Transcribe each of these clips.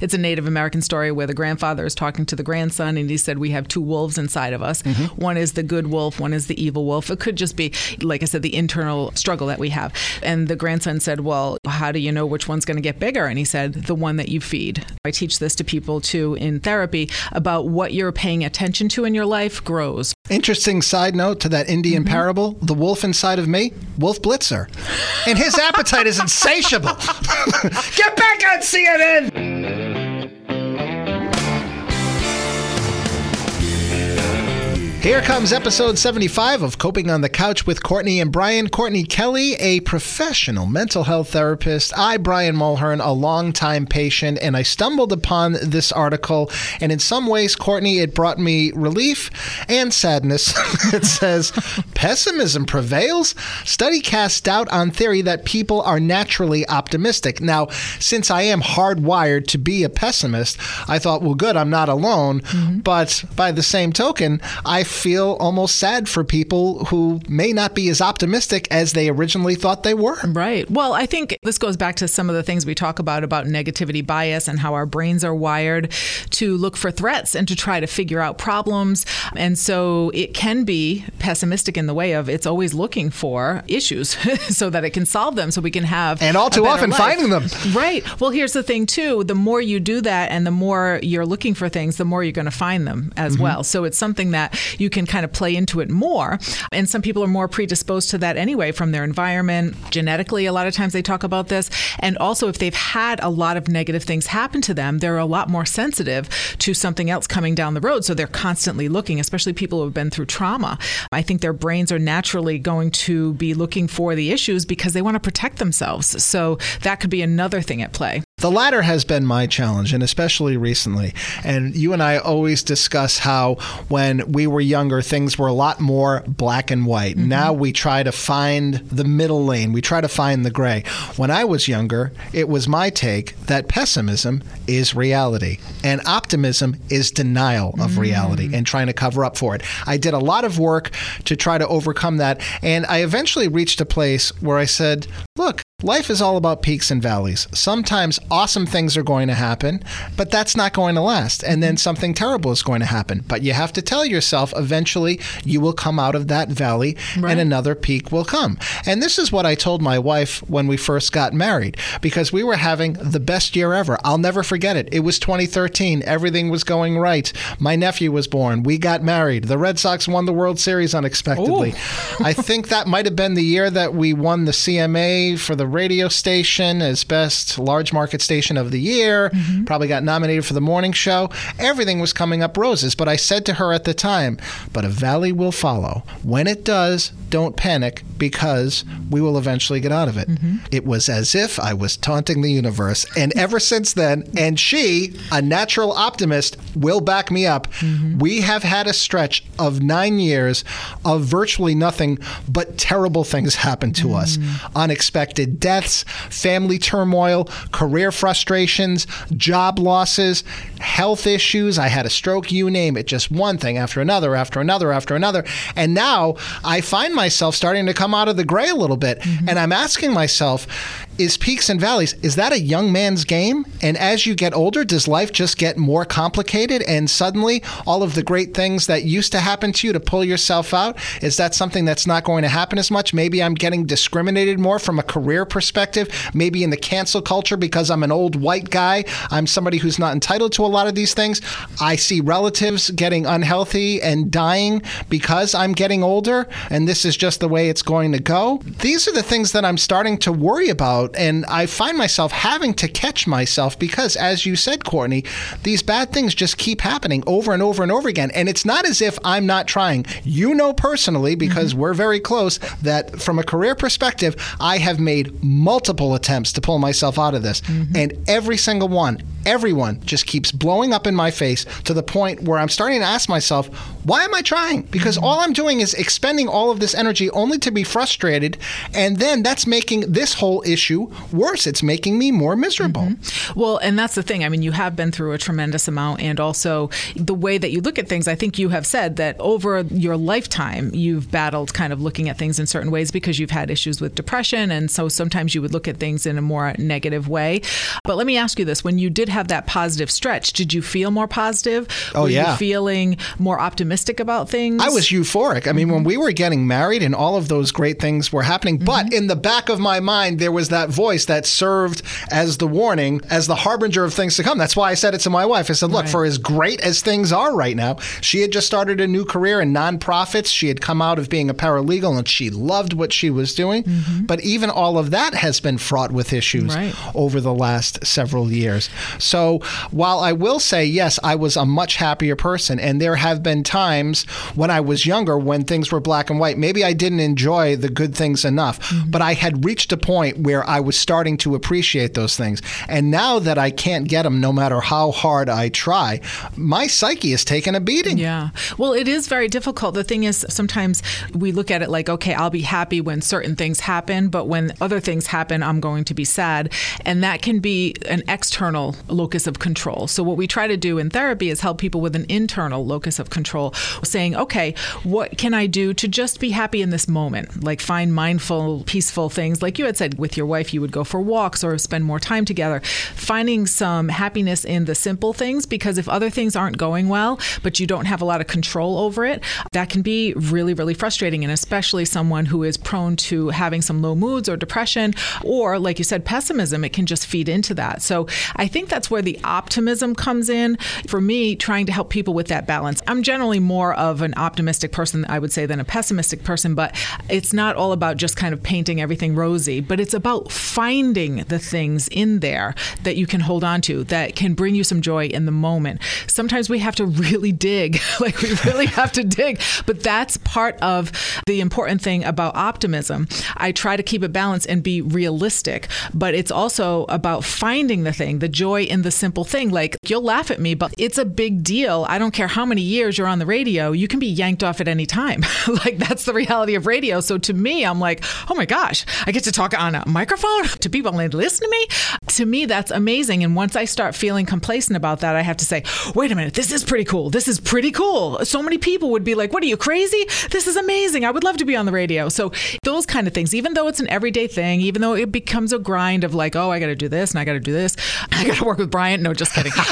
It's a Native American story where the grandfather is talking to the grandson and he said, We have two wolves inside of us. Mm-hmm. One is the good wolf, one is the evil wolf. It could just be, like I said, the internal struggle that we have. And the grandson said, Well, how do you know which one's going to get bigger? And he said, The one that you feed. I teach this to people too in therapy about what you're paying attention to in your life grows. Interesting side note to that Indian mm-hmm. parable the wolf inside of me, Wolf Blitzer. And his appetite is insatiable. Get back on CNN! Here comes episode 75 of Coping on the Couch with Courtney and Brian. Courtney Kelly, a professional mental health therapist. I, Brian Mulhern, a longtime patient, and I stumbled upon this article. And in some ways, Courtney, it brought me relief and sadness. it says, Pessimism prevails. Study casts doubt on theory that people are naturally optimistic. Now, since I am hardwired to be a pessimist, I thought, well, good, I'm not alone. Mm-hmm. But by the same token, I feel almost sad for people who may not be as optimistic as they originally thought they were. Right. Well, I think this goes back to some of the things we talk about about negativity bias and how our brains are wired to look for threats and to try to figure out problems. And so it can be pessimistic in the way of it's always looking for issues so that it can solve them so we can have And all too often life. finding them. Right. Well, here's the thing too, the more you do that and the more you're looking for things, the more you're going to find them as mm-hmm. well. So it's something that you can kind of play into it more. And some people are more predisposed to that anyway from their environment. Genetically, a lot of times they talk about this. And also, if they've had a lot of negative things happen to them, they're a lot more sensitive to something else coming down the road. So they're constantly looking, especially people who have been through trauma. I think their brains are naturally going to be looking for the issues because they want to protect themselves. So that could be another thing at play. The latter has been my challenge, and especially recently. And you and I always discuss how when we were younger, things were a lot more black and white. Mm-hmm. Now we try to find the middle lane, we try to find the gray. When I was younger, it was my take that pessimism is reality and optimism is denial of mm. reality and trying to cover up for it. I did a lot of work to try to overcome that, and I eventually reached a place where I said, look, Life is all about peaks and valleys. Sometimes awesome things are going to happen, but that's not going to last. And then something terrible is going to happen. But you have to tell yourself eventually you will come out of that valley right. and another peak will come. And this is what I told my wife when we first got married because we were having the best year ever. I'll never forget it. It was 2013. Everything was going right. My nephew was born. We got married. The Red Sox won the World Series unexpectedly. I think that might have been the year that we won the CMA for the radio station as best large market station of the year. Mm-hmm. Probably got nominated for the morning show. Everything was coming up roses. But I said to her at the time, but a valley will follow. When it does, don't panic because we will eventually get out of it. Mm-hmm. It was as if I was taunting the universe. And ever since then, and she, a natural optimist, will back me up. Mm-hmm. We have had a stretch of nine years of virtually nothing but terrible things happen to us. Mm. Unexpected deaths, family turmoil, career frustrations, job losses, health issues. I had a stroke, you name it, just one thing after another, after another, after another. And now I find myself starting to come out of the gray a little bit. Mm-hmm. And I'm asking myself, is peaks and valleys, is that a young man's game? And as you get older, does life just get more complicated? And suddenly, all of the great things that used to happen to you to pull yourself out, is that something that's not going to happen as much? Maybe I'm getting discriminated more from a career perspective, maybe in the cancel culture because I'm an old white guy. I'm somebody who's not entitled to a lot of these things. I see relatives getting unhealthy and dying because I'm getting older, and this is just the way it's going to go. These are the things that I'm starting to worry about and I find myself having to catch myself because, as you said, Courtney, these bad things just keep happening over and over and over again. And it's not as if I'm not trying. You know personally, because mm-hmm. we're very close, that from a career perspective, I have made multiple attempts to pull myself out of this. Mm-hmm. And every single one, everyone just keeps blowing up in my face to the point where I'm starting to ask myself, why am I trying? Because mm-hmm. all I'm doing is expending all of this energy only to be frustrated. And then that's making this whole issue worse. It's making me more miserable. Mm-hmm. Well, and that's the thing. I mean, you have been through a tremendous amount, and also the way that you look at things. I think you have said that over your lifetime, you've battled kind of looking at things in certain ways because you've had issues with depression. And so sometimes you would look at things in a more negative way. But let me ask you this when you did have that positive stretch, did you feel more positive? Oh, were yeah. You feeling more optimistic about things? I was euphoric. I mean, when we were getting married and all of those great things were happening, but in the back of my mind, there was that voice that served as the warning, as the harbinger of things to come. That's why I said it to my wife. I said, look, Right. for as great as things are right now, she had just started a new career in nonprofits. She had come out of being a paralegal and she loved what she was doing. Mm-hmm. But even all of that has been fraught with issues Right. over the last several years. So while I will say, yes, I was a much happier person, and there have been times when I was younger when things were black and white, maybe I didn't enjoy the good things enough, mm-hmm. but I had reached a point where I was starting to appreciate those things. And now that I can't get them no matter how hard I try, my psyche is taking a beating. Yeah. Well, it is very difficult. The thing is, sometimes we look at it like, okay, I'll be happy when certain things happen, but when other things happen, I'm going to be sad. And that can be an external locus of control. So, what we try to do in therapy is help people with an internal locus of control, saying, okay, what can I do to just be happy in this moment? Like, find mindful, peaceful things. Like you had said with your wife, you would go for walks or spend more time together. Finding some happiness in the simple things, because if other things aren't going well, but you don't have a lot of control over it, that can be really, really frustrating. And especially someone who is prone to having some low moods or depression, or like you said, pessimism, it can just feed into that. So I think that's where the optimism comes in. For me, trying to help people with that balance. I'm generally more of an optimistic person, I would say, than a pessimistic person, but it's not all about just kind of painting everything rosy, but it's about finding the things in there that you can hold on to that can bring you some joy in the moment. Sometimes we have to really dig, like we really have to dig, but that's part of the important thing about optimism. I try to keep it balanced and be realistic, but it's also about finding the thing, the joy in the simple thing. Like you'll laugh at me, but it's a big deal. I don't care how many years you're on the radio, you can be yanked off at any time. like that's the reality of radio. So to me, I'm like, oh my gosh, I get to talk on a microphone to people and listen to me. To me, that's amazing. And once I start feeling complacent about that, I have to say, wait a minute, this is pretty cool. This is pretty cool. So many people would be like, what are you crazy? This is amazing. I would love to be on the radio. So those kind of things, even though it's an everyday thing, even though it becomes a grind of like, oh, I got to do this and I got to do this. I got to work with Brian. No, just kidding.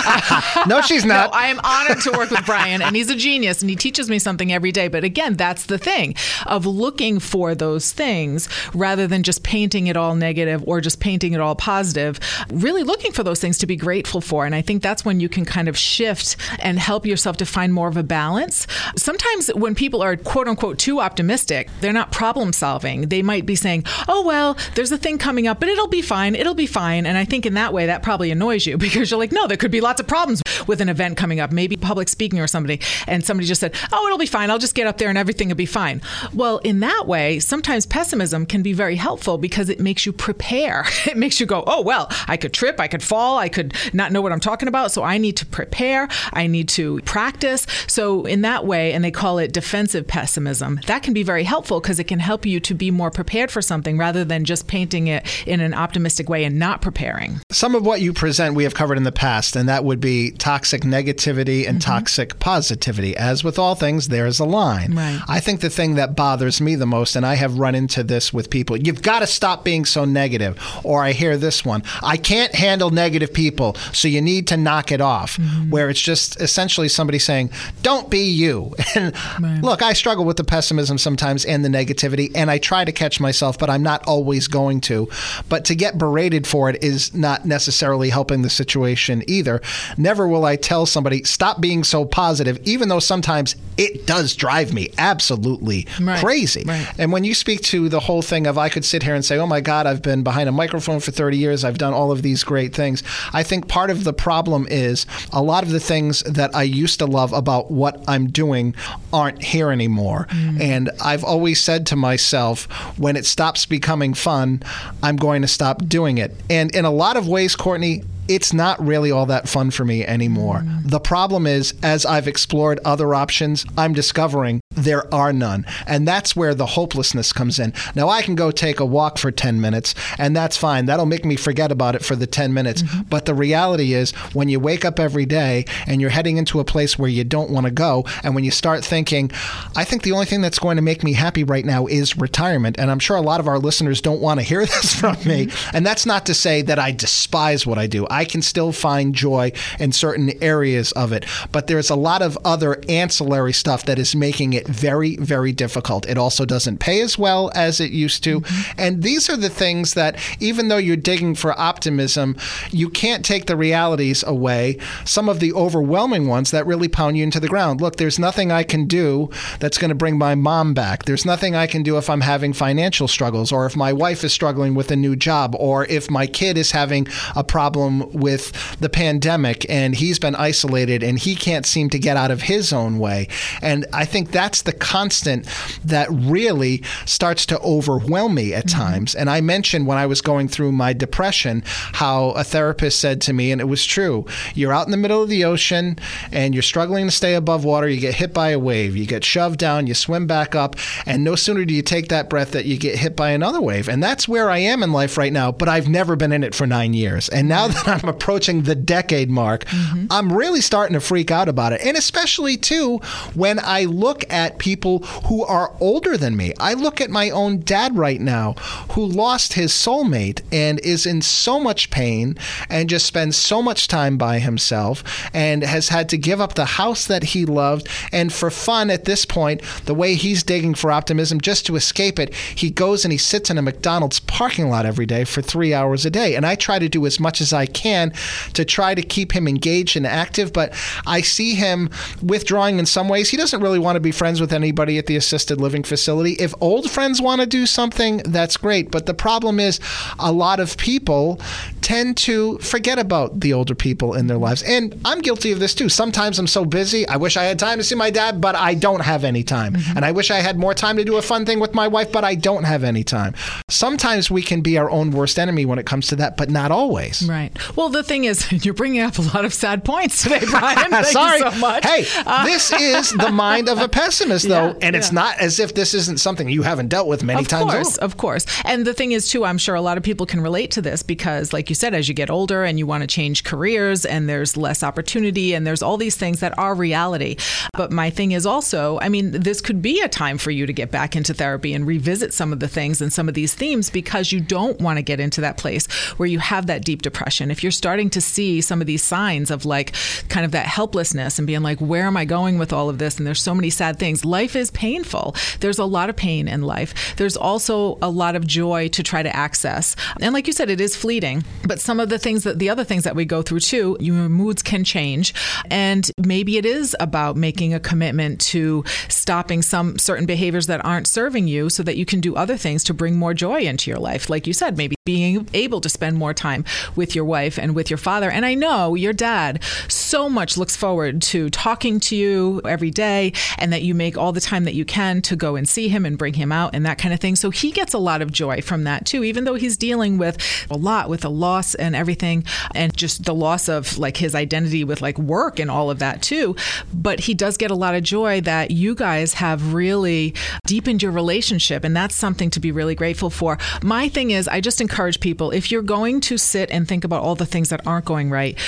No, she's not. No, I am honored to work with Brian, and he's a genius, and he teaches me something every day. But again, that's the thing of looking for those things rather than just painting it all negative or just painting it all positive. Really looking for those things to be grateful for, and I think that's when you can kind of shift and help yourself to find more of a balance. Sometimes when people are quote unquote too optimistic, they're not problem solving. They might be saying, "Oh well, there's a thing coming up, but it'll be fine. It'll be fine." And I think in that way that probably annoys you because you're like, "No, there could be lots of problems with an event coming up, maybe public speaking or somebody." And somebody just said, "Oh, it'll be fine. I'll just get up there and everything will be fine." Well, in that way, sometimes pessimism can be very helpful because it makes you prepare. It makes you go, "Oh, well, I could trip, I could fall, I could not know what I'm talking about, so I need to prepare. I need to practice." So in that way, and they call it defensive pessimism, that can be very helpful because it can help you to be more prepared for something rather than just painting it in an optimistic way and not preparing. Some of what you present we have covered in the past, and that would be toxic negativity and mm-hmm. toxic positivity. As with all things, there's a line. Right. I think the thing that bothers me the most, and I have run into this with people, you've got to stop being so negative. Or I hear this one, I can't handle negative people, so you need to knock it off. Mm-hmm. Where it's just essentially somebody saying, don't be you. And Right. look, I struggle with the pessimism sometimes and the negativity, and I try to catch myself, but I'm not always going to. But to get berated for it is not necessarily helping the situation either. Never will I tell somebody, stop being so positive, even though sometimes it does drive me absolutely Right. crazy. Right. And when you speak to the whole thing of I could sit here and say, oh my God, I've been behind a microphone for 30 years, I've done all of these great things. I think part of the problem is a lot of the things that I used to love about what I'm doing aren't here anymore. Mm. And I've always said to myself, when it stops becoming fun, I'm going to stop doing it. And in a lot of ways, Courtney, it's not really all that fun for me anymore. Mm. The problem is, as I've explored other options, I'm discovering there are none. And that's where the hopelessness comes in. Now, I can go take a walk for 10 minutes, and that's fine. That'll make me forget about it for the 10 minutes. Mm-hmm. But the reality is, when you wake up every day and you're heading into a place where you don't want to go, and when you start thinking, I think the only thing that's going to make me happy right now is retirement. And I'm sure a lot of our listeners don't want to hear this from me. Mm-hmm. And that's not to say that I despise what I do. I can still find joy in certain areas of it. But there's a lot of other ancillary stuff that is making it very, very difficult. It also doesn't pay as well as it used to. Mm-hmm. And these are the things that, even though you're digging for optimism, you can't take the realities away. Some of the overwhelming ones that really pound you into the ground. Look, there's nothing I can do that's going to bring my mom back. There's nothing I can do if I'm having financial struggles or if my wife is struggling with a new job or if my kid is having a problem with the pandemic and he's been isolated and he can't seem to get out of his own way. And I think that's the constant that really starts to overwhelm me at mm-hmm. times. And I mentioned when I was going through my depression how a therapist said to me, and it was true you're out in the middle of the ocean and you're struggling to stay above water, you get hit by a wave, you get shoved down, you swim back up, and no sooner do you take that breath that you get hit by another wave. And that's where I am in life right now, but I've never been in it for nine years. And now that I'm approaching the decade mark, mm-hmm. I'm really starting to freak out about it. And especially, too, when I look at people who are older than me. I look at my own dad right now who lost his soulmate and is in so much pain and just spends so much time by himself and has had to give up the house that he loved. And for fun at this point, the way he's digging for optimism just to escape it, he goes and he sits in a McDonald's parking lot every day for three hours a day. And I try to do as much as I can to try to keep him engaged and active, but I see him withdrawing in some ways. He doesn't really want to be friends with anybody at the assisted living facility. If old friends want to do something, that's great. But the problem is, a lot of people tend to forget about the older people in their lives. And I'm guilty of this too. Sometimes I'm so busy, I wish I had time to see my dad, but I don't have any time. Mm-hmm. And I wish I had more time to do a fun thing with my wife, but I don't have any time. Sometimes we can be our own worst enemy when it comes to that, but not always. Right. Well, the thing is, you're bringing up a lot of sad points today, Brian. Thank Sorry. so much. Hey, uh, this is the mind of a pessimist, though, yeah, and it's not as if this isn't something you haven't dealt with many of times. Of course, over. of course. And the thing is, too, I'm sure a lot of people can relate to this because, like you said, as you get older and you want to change careers and there's less opportunity and there's all these things that are reality. But my thing is also, I mean, this could be a time for you to get back into therapy and revisit some of the things and some of these themes because you don't want to get into that place where you have that deep depression. If you're starting to see some of these signs of like kind of that helplessness and being like, where am I going with all of this? And there's so many sad things. Life is painful. There's a lot of pain in life. There's also a lot of joy to try to access. And like you said, it is fleeting, but some of the things that the other things that we go through too, your moods can change. And maybe it is about making a commitment to stopping some certain behaviors that aren't serving you so that you can do other things to bring more joy into your life. Like you said, maybe being able to spend more time with your wife and with your father. And I know your dad so much looks forward to talking to you every day and that you make all the time that you can to go and see him and bring him out and that kind of thing. So he gets a lot of joy from that too, even though he's dealing with a lot with a loss and everything and just the loss of like his identity with like work and all of that too. But he does get a lot of joy that you guys have really deepened your relationship. And that's something to be really grateful for. My thing is, I just encourage people if you're going to sit and think about all the things that aren't going right,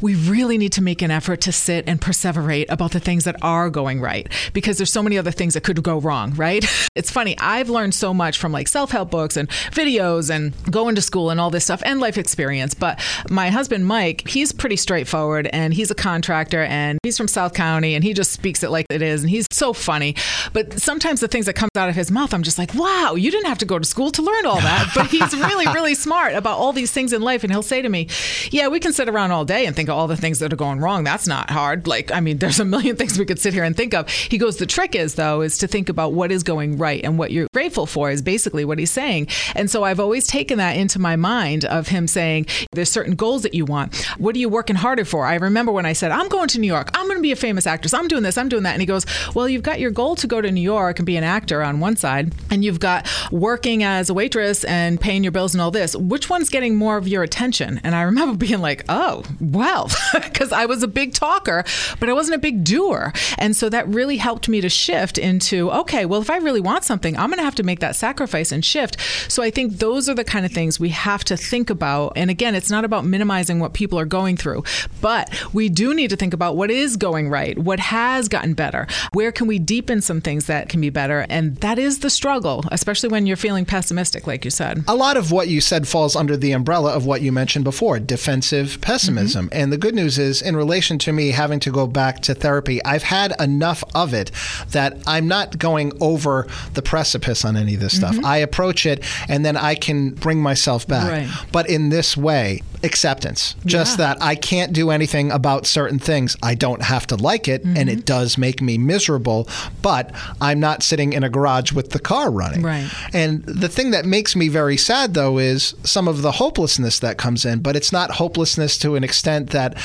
we really need to make an effort to sit and perseverate about the things that are going right because there's so many other things that could go wrong, right? It's funny. I've learned so much from like self help books and videos and going to school and all this stuff and life experience. But my husband, Mike, he's pretty straightforward and he's a contractor and he's from South County and he just speaks it like it is. And he's so funny. But sometimes the things that comes out of his mouth, I'm just like, wow, you didn't have to go to school to learn all that. But he's really, really smart about all these things in life. And he'll say to me, yeah, we can sit around all day and think of all the things that are going wrong. That's not hard. Like, I mean, there's a million things we could sit here and think of. He goes, the trick is, though, is to think about what is going right and what you're grateful for is basically what he's saying. And so I've always taken that into my mind of him saying, there's certain goals that you want. What are you working harder for? I remember when I said, I'm going to New York. I'm going to be a famous actress. I'm doing this. I'm doing that. And he goes, Well, you've got your goal to go to New York and be an actor on one side, and you've got working as a waitress and paying your bills and all this. Which one's getting more of your attention? And I remember being like, Oh, well, because I was a big talker, but I wasn't a big doer. And so that really helped me me to shift into, okay, well, if I really want something, I'm going to have to make that sacrifice and shift. So I think those are the kind of things we have to think about. And again, it's not about minimizing what people are going through, but we do need to think about what is going right, what has gotten better, where can we deepen some things that can be better. And that is the struggle, especially when you're feeling pessimistic, like you said. A lot of what you said falls under the umbrella of what you mentioned before defensive pessimism. Mm-hmm. And the good news is, in relation to me having to go back to therapy, I've had enough of it that I'm not going over the precipice on any of this mm-hmm. stuff. I approach it and then I can bring myself back. Right. But in this way, acceptance. Just yeah. that I can't do anything about certain things. I don't have to like it, mm-hmm. and it does make me miserable, but I'm not sitting in a garage with the car running. Right. And the thing that makes me very sad, though, is some of the hopelessness that comes in, but it's not hopelessness to an extent that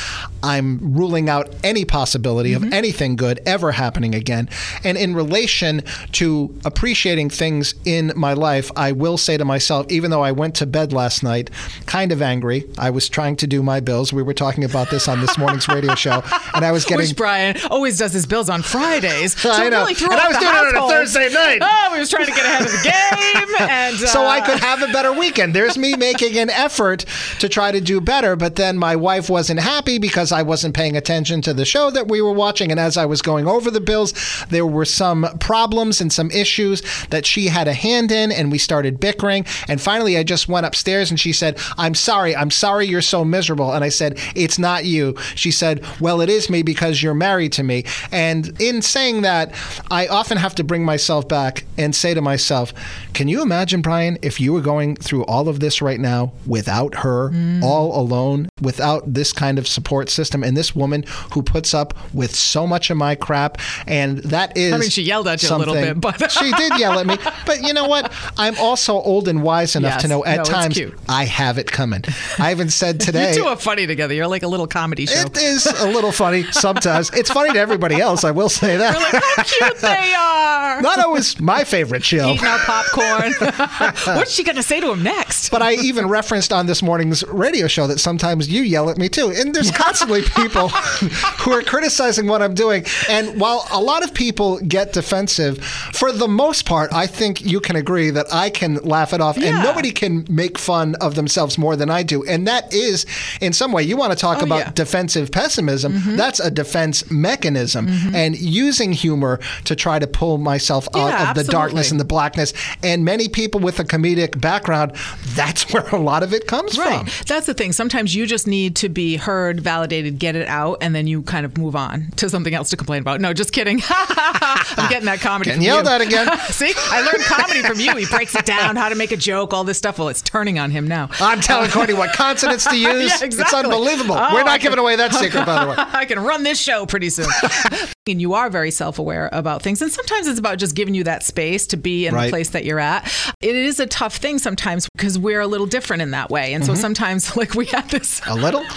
I'm ruling out any possibility mm-hmm. of anything good ever happening again. And in relation to appreciating things in my life, I will say to myself, even though I went to bed last night kind of angry, I was trying to do my bills. We were talking about this on this morning's radio show, and I was getting. Which Brian always does his bills on Fridays. So I know. Really and I was doing household. it on a Thursday night. Oh, we was trying to get ahead of the game, and uh... so I could have a better weekend. There's me making an effort to try to do better, but then my wife wasn't happy because I wasn't paying attention to the show that we were watching, and as I was going over the bills, there were some problems and some issues that she had a hand in, and we started bickering. And finally, I just went upstairs, and she said, "I'm sorry. I'm sorry." Sorry you're so miserable. And I said, It's not you. She said, Well, it is me because you're married to me. And in saying that, I often have to bring myself back and say to myself, Can you imagine, Brian, if you were going through all of this right now without her, mm. all alone, without this kind of support system, and this woman who puts up with so much of my crap? And that is. I mean, she yelled at you a little bit, but. she did yell at me. But you know what? I'm also old and wise enough yes. to know at no, times I have it coming. I have even said today. you two are funny together. You're like a little comedy show. It is a little funny sometimes. it's funny to everybody else. I will say that. You're like, how cute they are. Not always my favorite show. Eating our popcorn. What's she going to say to him next? But I even referenced on this morning's radio show that sometimes you yell at me too. And there's constantly people who are criticizing what I'm doing. And while a lot of people get defensive, for the most part, I think you can agree that I can laugh it off, yeah. and nobody can make fun of themselves more than I do. And that that is, in some way, you want to talk oh, about yeah. defensive pessimism. Mm-hmm. That's a defense mechanism. Mm-hmm. And using humor to try to pull myself yeah, out of absolutely. the darkness and the blackness. And many people with a comedic background, that's where a lot of it comes right. from. That's the thing. Sometimes you just need to be heard, validated, get it out, and then you kind of move on to something else to complain about. No, just kidding. I'm getting that comedy. Can yell that again. See, I learned comedy from you. He breaks it down, how to make a joke, all this stuff. Well, it's turning on him now. I'm telling Courtney what consonants to use. yeah, exactly. It's unbelievable. Oh, We're not giving away that secret, by the way. I can run this show pretty soon. and you are very self-aware about things and sometimes it's about just giving you that space to be in right. the place that you're at it is a tough thing sometimes because we're a little different in that way and mm-hmm. so sometimes like we had this a little we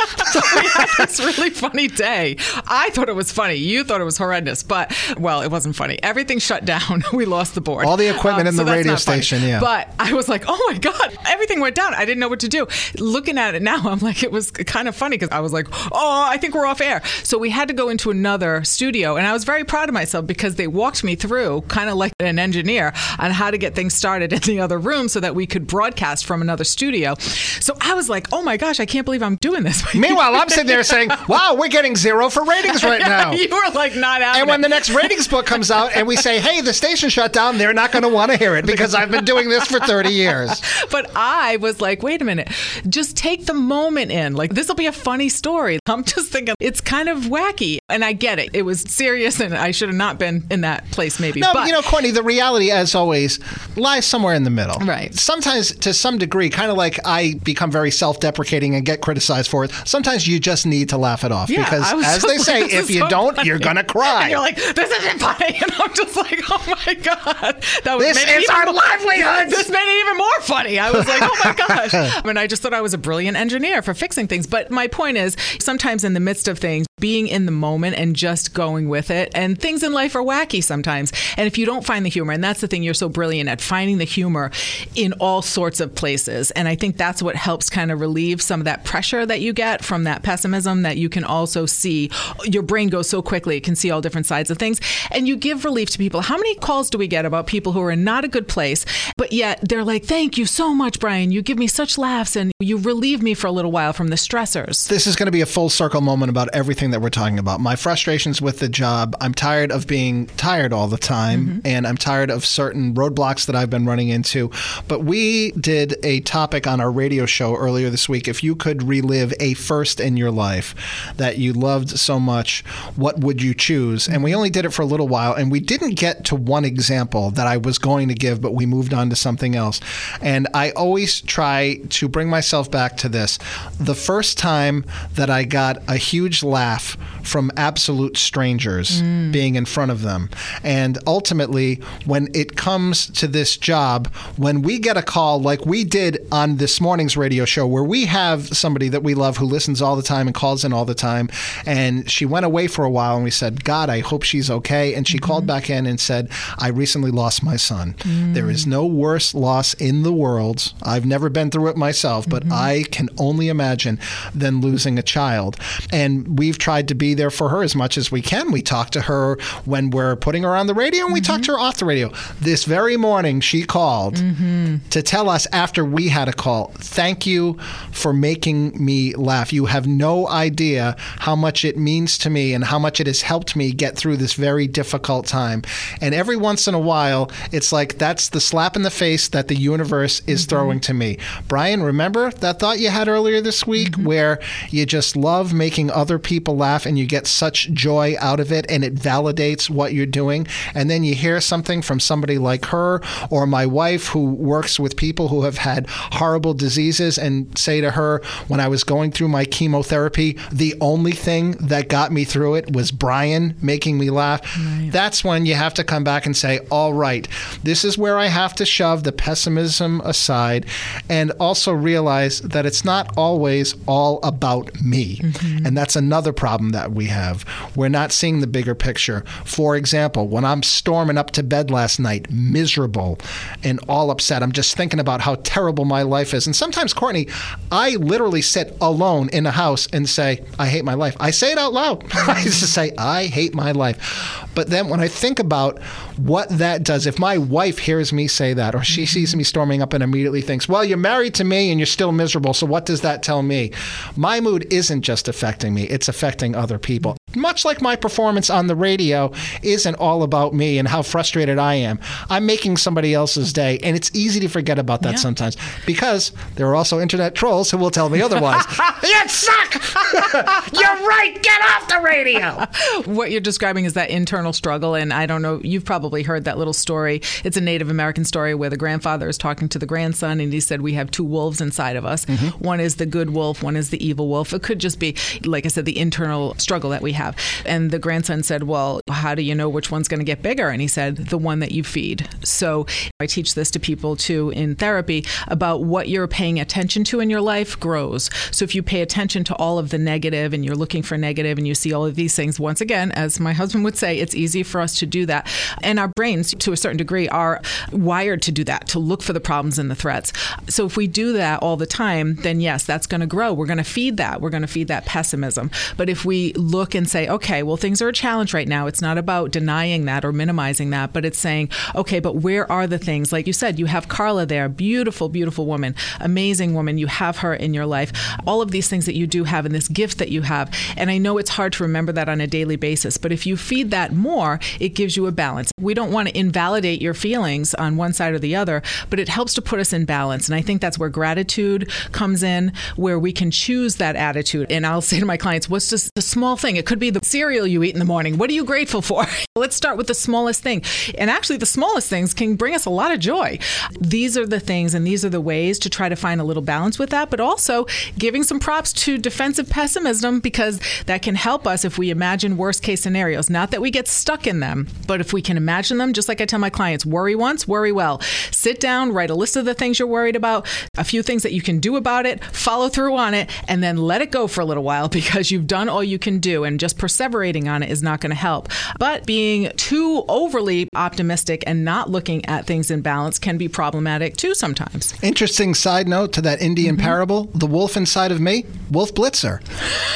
had this really funny day i thought it was funny you thought it was horrendous but well it wasn't funny everything shut down we lost the board all the equipment um, in so the radio station yeah but i was like oh my god everything went down i didn't know what to do looking at it now i'm like it was kind of funny because i was like oh i think we're off air so we had to go into another studio and I was very proud of myself because they walked me through, kind of like an engineer, on how to get things started in the other room so that we could broadcast from another studio. So I was like, oh my gosh, I can't believe I'm doing this. Meanwhile, I'm sitting there saying, wow, we're getting zero for ratings right now. you were like not out. And when the next ratings book comes out and we say, hey, the station shut down, they're not going to want to hear it because I've been doing this for 30 years. But I was like, wait a minute, just take the moment in. Like, this will be a funny story. I'm just thinking it's kind of wacky. And I get it. It was serious and I should have not been in that place maybe. No, but, you know, Courtney, the reality, as always, lies somewhere in the middle. Right. Sometimes, to some degree, kind of like I become very self deprecating and get criticized for it, sometimes you just need to laugh it off. Yeah, because, as they say, if you so don't, funny. you're going to cry. And you're like, this isn't funny. And I'm just like, oh my God. That was this is our more, livelihood. This made it even more funny. I was like, oh my gosh. I mean, I just thought I was a brilliant engineer for fixing things. But my point is, sometimes in the midst of things, being in the moment and just going with it. And things in life are wacky sometimes. And if you don't find the humor, and that's the thing you're so brilliant at, finding the humor in all sorts of places. And I think that's what helps kind of relieve some of that pressure that you get from that pessimism that you can also see. Your brain goes so quickly, it can see all different sides of things. And you give relief to people. How many calls do we get about people who are in not a good place, but yet they're like, thank you so much, Brian. You give me such laughs and you relieve me for a little while from the stressors. This is going to be a full circle moment about everything everything that we're talking about. My frustrations with the job. I'm tired of being tired all the time, mm-hmm. and I'm tired of certain roadblocks that I've been running into. But we did a topic on our radio show earlier this week. If you could relive a first in your life that you loved so much, what would you choose? And we only did it for a little while, and we didn't get to one example that I was going to give, but we moved on to something else. And I always try to bring myself back to this. The first time that I got a huge laugh laugh from absolute strangers mm. being in front of them. And ultimately, when it comes to this job, when we get a call like we did on this morning's radio show, where we have somebody that we love who listens all the time and calls in all the time, and she went away for a while, and we said, God, I hope she's okay. And she mm-hmm. called back in and said, I recently lost my son. Mm. There is no worse loss in the world. I've never been through it myself, but mm-hmm. I can only imagine than losing a child. And we've tried to be there for her as much as we can. We talk to her when we're putting her on the radio, and we mm-hmm. talk to her off the radio. This very morning, she called mm-hmm. to tell us after we had a call, thank you for making me laugh. You have no idea how much it means to me and how much it has helped me get through this very difficult time. And every once in a while, it's like that's the slap in the face that the universe is mm-hmm. throwing to me. Brian, remember that thought you had earlier this week mm-hmm. where you just love making other people laugh and you get such joy out of it and it validates what you're doing. And then you hear something from somebody like her or my wife who works with people who have had horrible diseases and say to her, when I was going through my chemotherapy, the only thing that got me through it was Brian making me laugh. Right. That's when you have to come back and say, all right, this is where I have to shove the pessimism aside and also realize that it's not always all about me. Mm-hmm. And that's another problem problem that we have. We're not seeing the bigger picture. For example, when I'm storming up to bed last night, miserable and all upset, I'm just thinking about how terrible my life is. And sometimes, Courtney, I literally sit alone in a house and say, I hate my life. I say it out loud. I just say, I hate my life. But then when I think about what that does, if my wife hears me say that, or she sees me storming up and immediately thinks, well, you're married to me and you're still miserable, so what does that tell me? My mood isn't just affecting me, it's affecting other people. Much like my performance on the radio isn't all about me and how frustrated I am. I'm making somebody else's day, and it's easy to forget about that yeah. sometimes because there are also internet trolls who will tell me otherwise. you suck! you're right! Get off the radio! What you're describing is that internal struggle, and I don't know, you've probably heard that little story. It's a Native American story where the grandfather is talking to the grandson, and he said, We have two wolves inside of us. Mm-hmm. One is the good wolf, one is the evil wolf. It could just be, like I said, the internal internal struggle that we have. And the grandson said, Well, how do you know which one's going to get bigger? And he said, The one that you feed. So I teach this to people too in therapy about what you're paying attention to in your life grows. So if you pay attention to all of the negative and you're looking for negative and you see all of these things, once again, as my husband would say, it's easy for us to do that. And our brains, to a certain degree, are wired to do that, to look for the problems and the threats. So if we do that all the time, then yes, that's going to grow. We're going to feed that. We're going to feed that pessimism. But if we look and say, okay, well, things are a challenge right now, it's not about denying that or minimizing that, but it's saying, okay, but where are the things? Like you said, you have Carla there, beautiful, beautiful woman, amazing woman. You have her in your life. All of these things that you do have and this gift that you have. And I know it's hard to remember that on a daily basis, but if you feed that more, it gives you a balance. We don't want to invalidate your feelings on one side or the other, but it helps to put us in balance. And I think that's where gratitude comes in, where we can choose that attitude. And I'll say to my clients, what's just the small thing. It could be the cereal you eat in the morning. What are you grateful for? Let's start with the smallest thing. And actually, the smallest things can bring us a lot of joy. These are the things and these are the ways to try to find a little balance with that, but also giving some props to defensive pessimism because that can help us if we imagine worst case scenarios. Not that we get stuck in them. But if we can imagine them, just like I tell my clients, worry once, worry well. Sit down, write a list of the things you're worried about, a few things that you can do about it, follow through on it, and then let it go for a little while because you've done all you can do. And just perseverating on it is not going to help. But being too overly optimistic and not looking at things in balance can be problematic too sometimes. Interesting side note to that Indian mm-hmm. parable the wolf inside of me, Wolf Blitzer.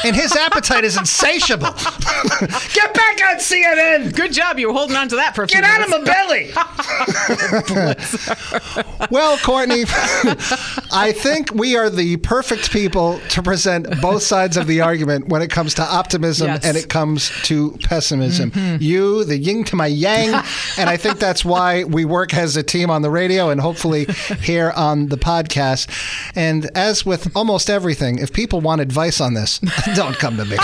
And his appetite is insatiable. Get back on CNN! Good job. You were holding on to that for a Get out of my belly! well, Courtney, I think we are the perfect people to present both sides of the argument when it comes to optimism yes. and it comes to pessimism. Mm-hmm. You, the yin to my yang, and I think that's why we work as a team on the radio and hopefully here on the podcast. And as with almost everything, if people want advice on this, don't come to me.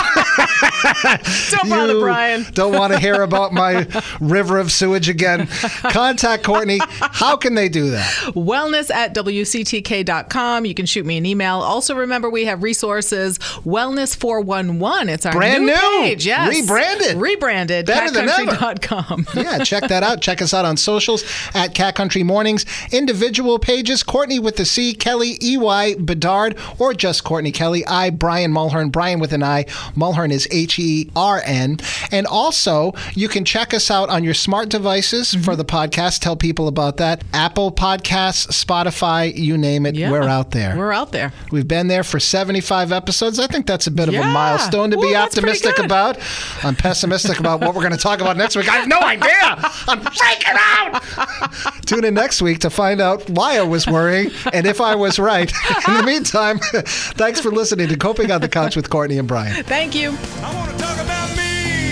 Don't bother Brian. don't want to hear about my river of sewage again. Contact Courtney. How can they do that? Wellness at WCTK.com. You can shoot me an email. Also, remember we have resources. Wellness 411. It's our brand new, new. page. Yes. Rebranded. Rebranded. Better than ever. yeah, check that out. Check us out on socials at Cat Country Mornings. Individual pages Courtney with the C, Kelly, EY, Bedard, or just Courtney Kelly. I, Brian Mulhern. Brian with an I. Mulhern is H E R N. And also, you can check us out on your smart devices mm-hmm. for the podcast. Tell people about that. Apple Podcasts, Spotify, you name it. Yeah, we're out there. We're out there. We've been there for 75 episodes. I think that's a bit yeah. of a milestone to Ooh, be optimistic about. I'm pessimistic about what we're going to talk about next week. I have no idea. I'm freaking out. Tune in next week to find out why I was worrying and if I was right. In the meantime, thanks for listening to Coping on the Couch with Courtney and Brian. Thank you. I want to talk about me.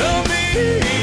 Oh, me.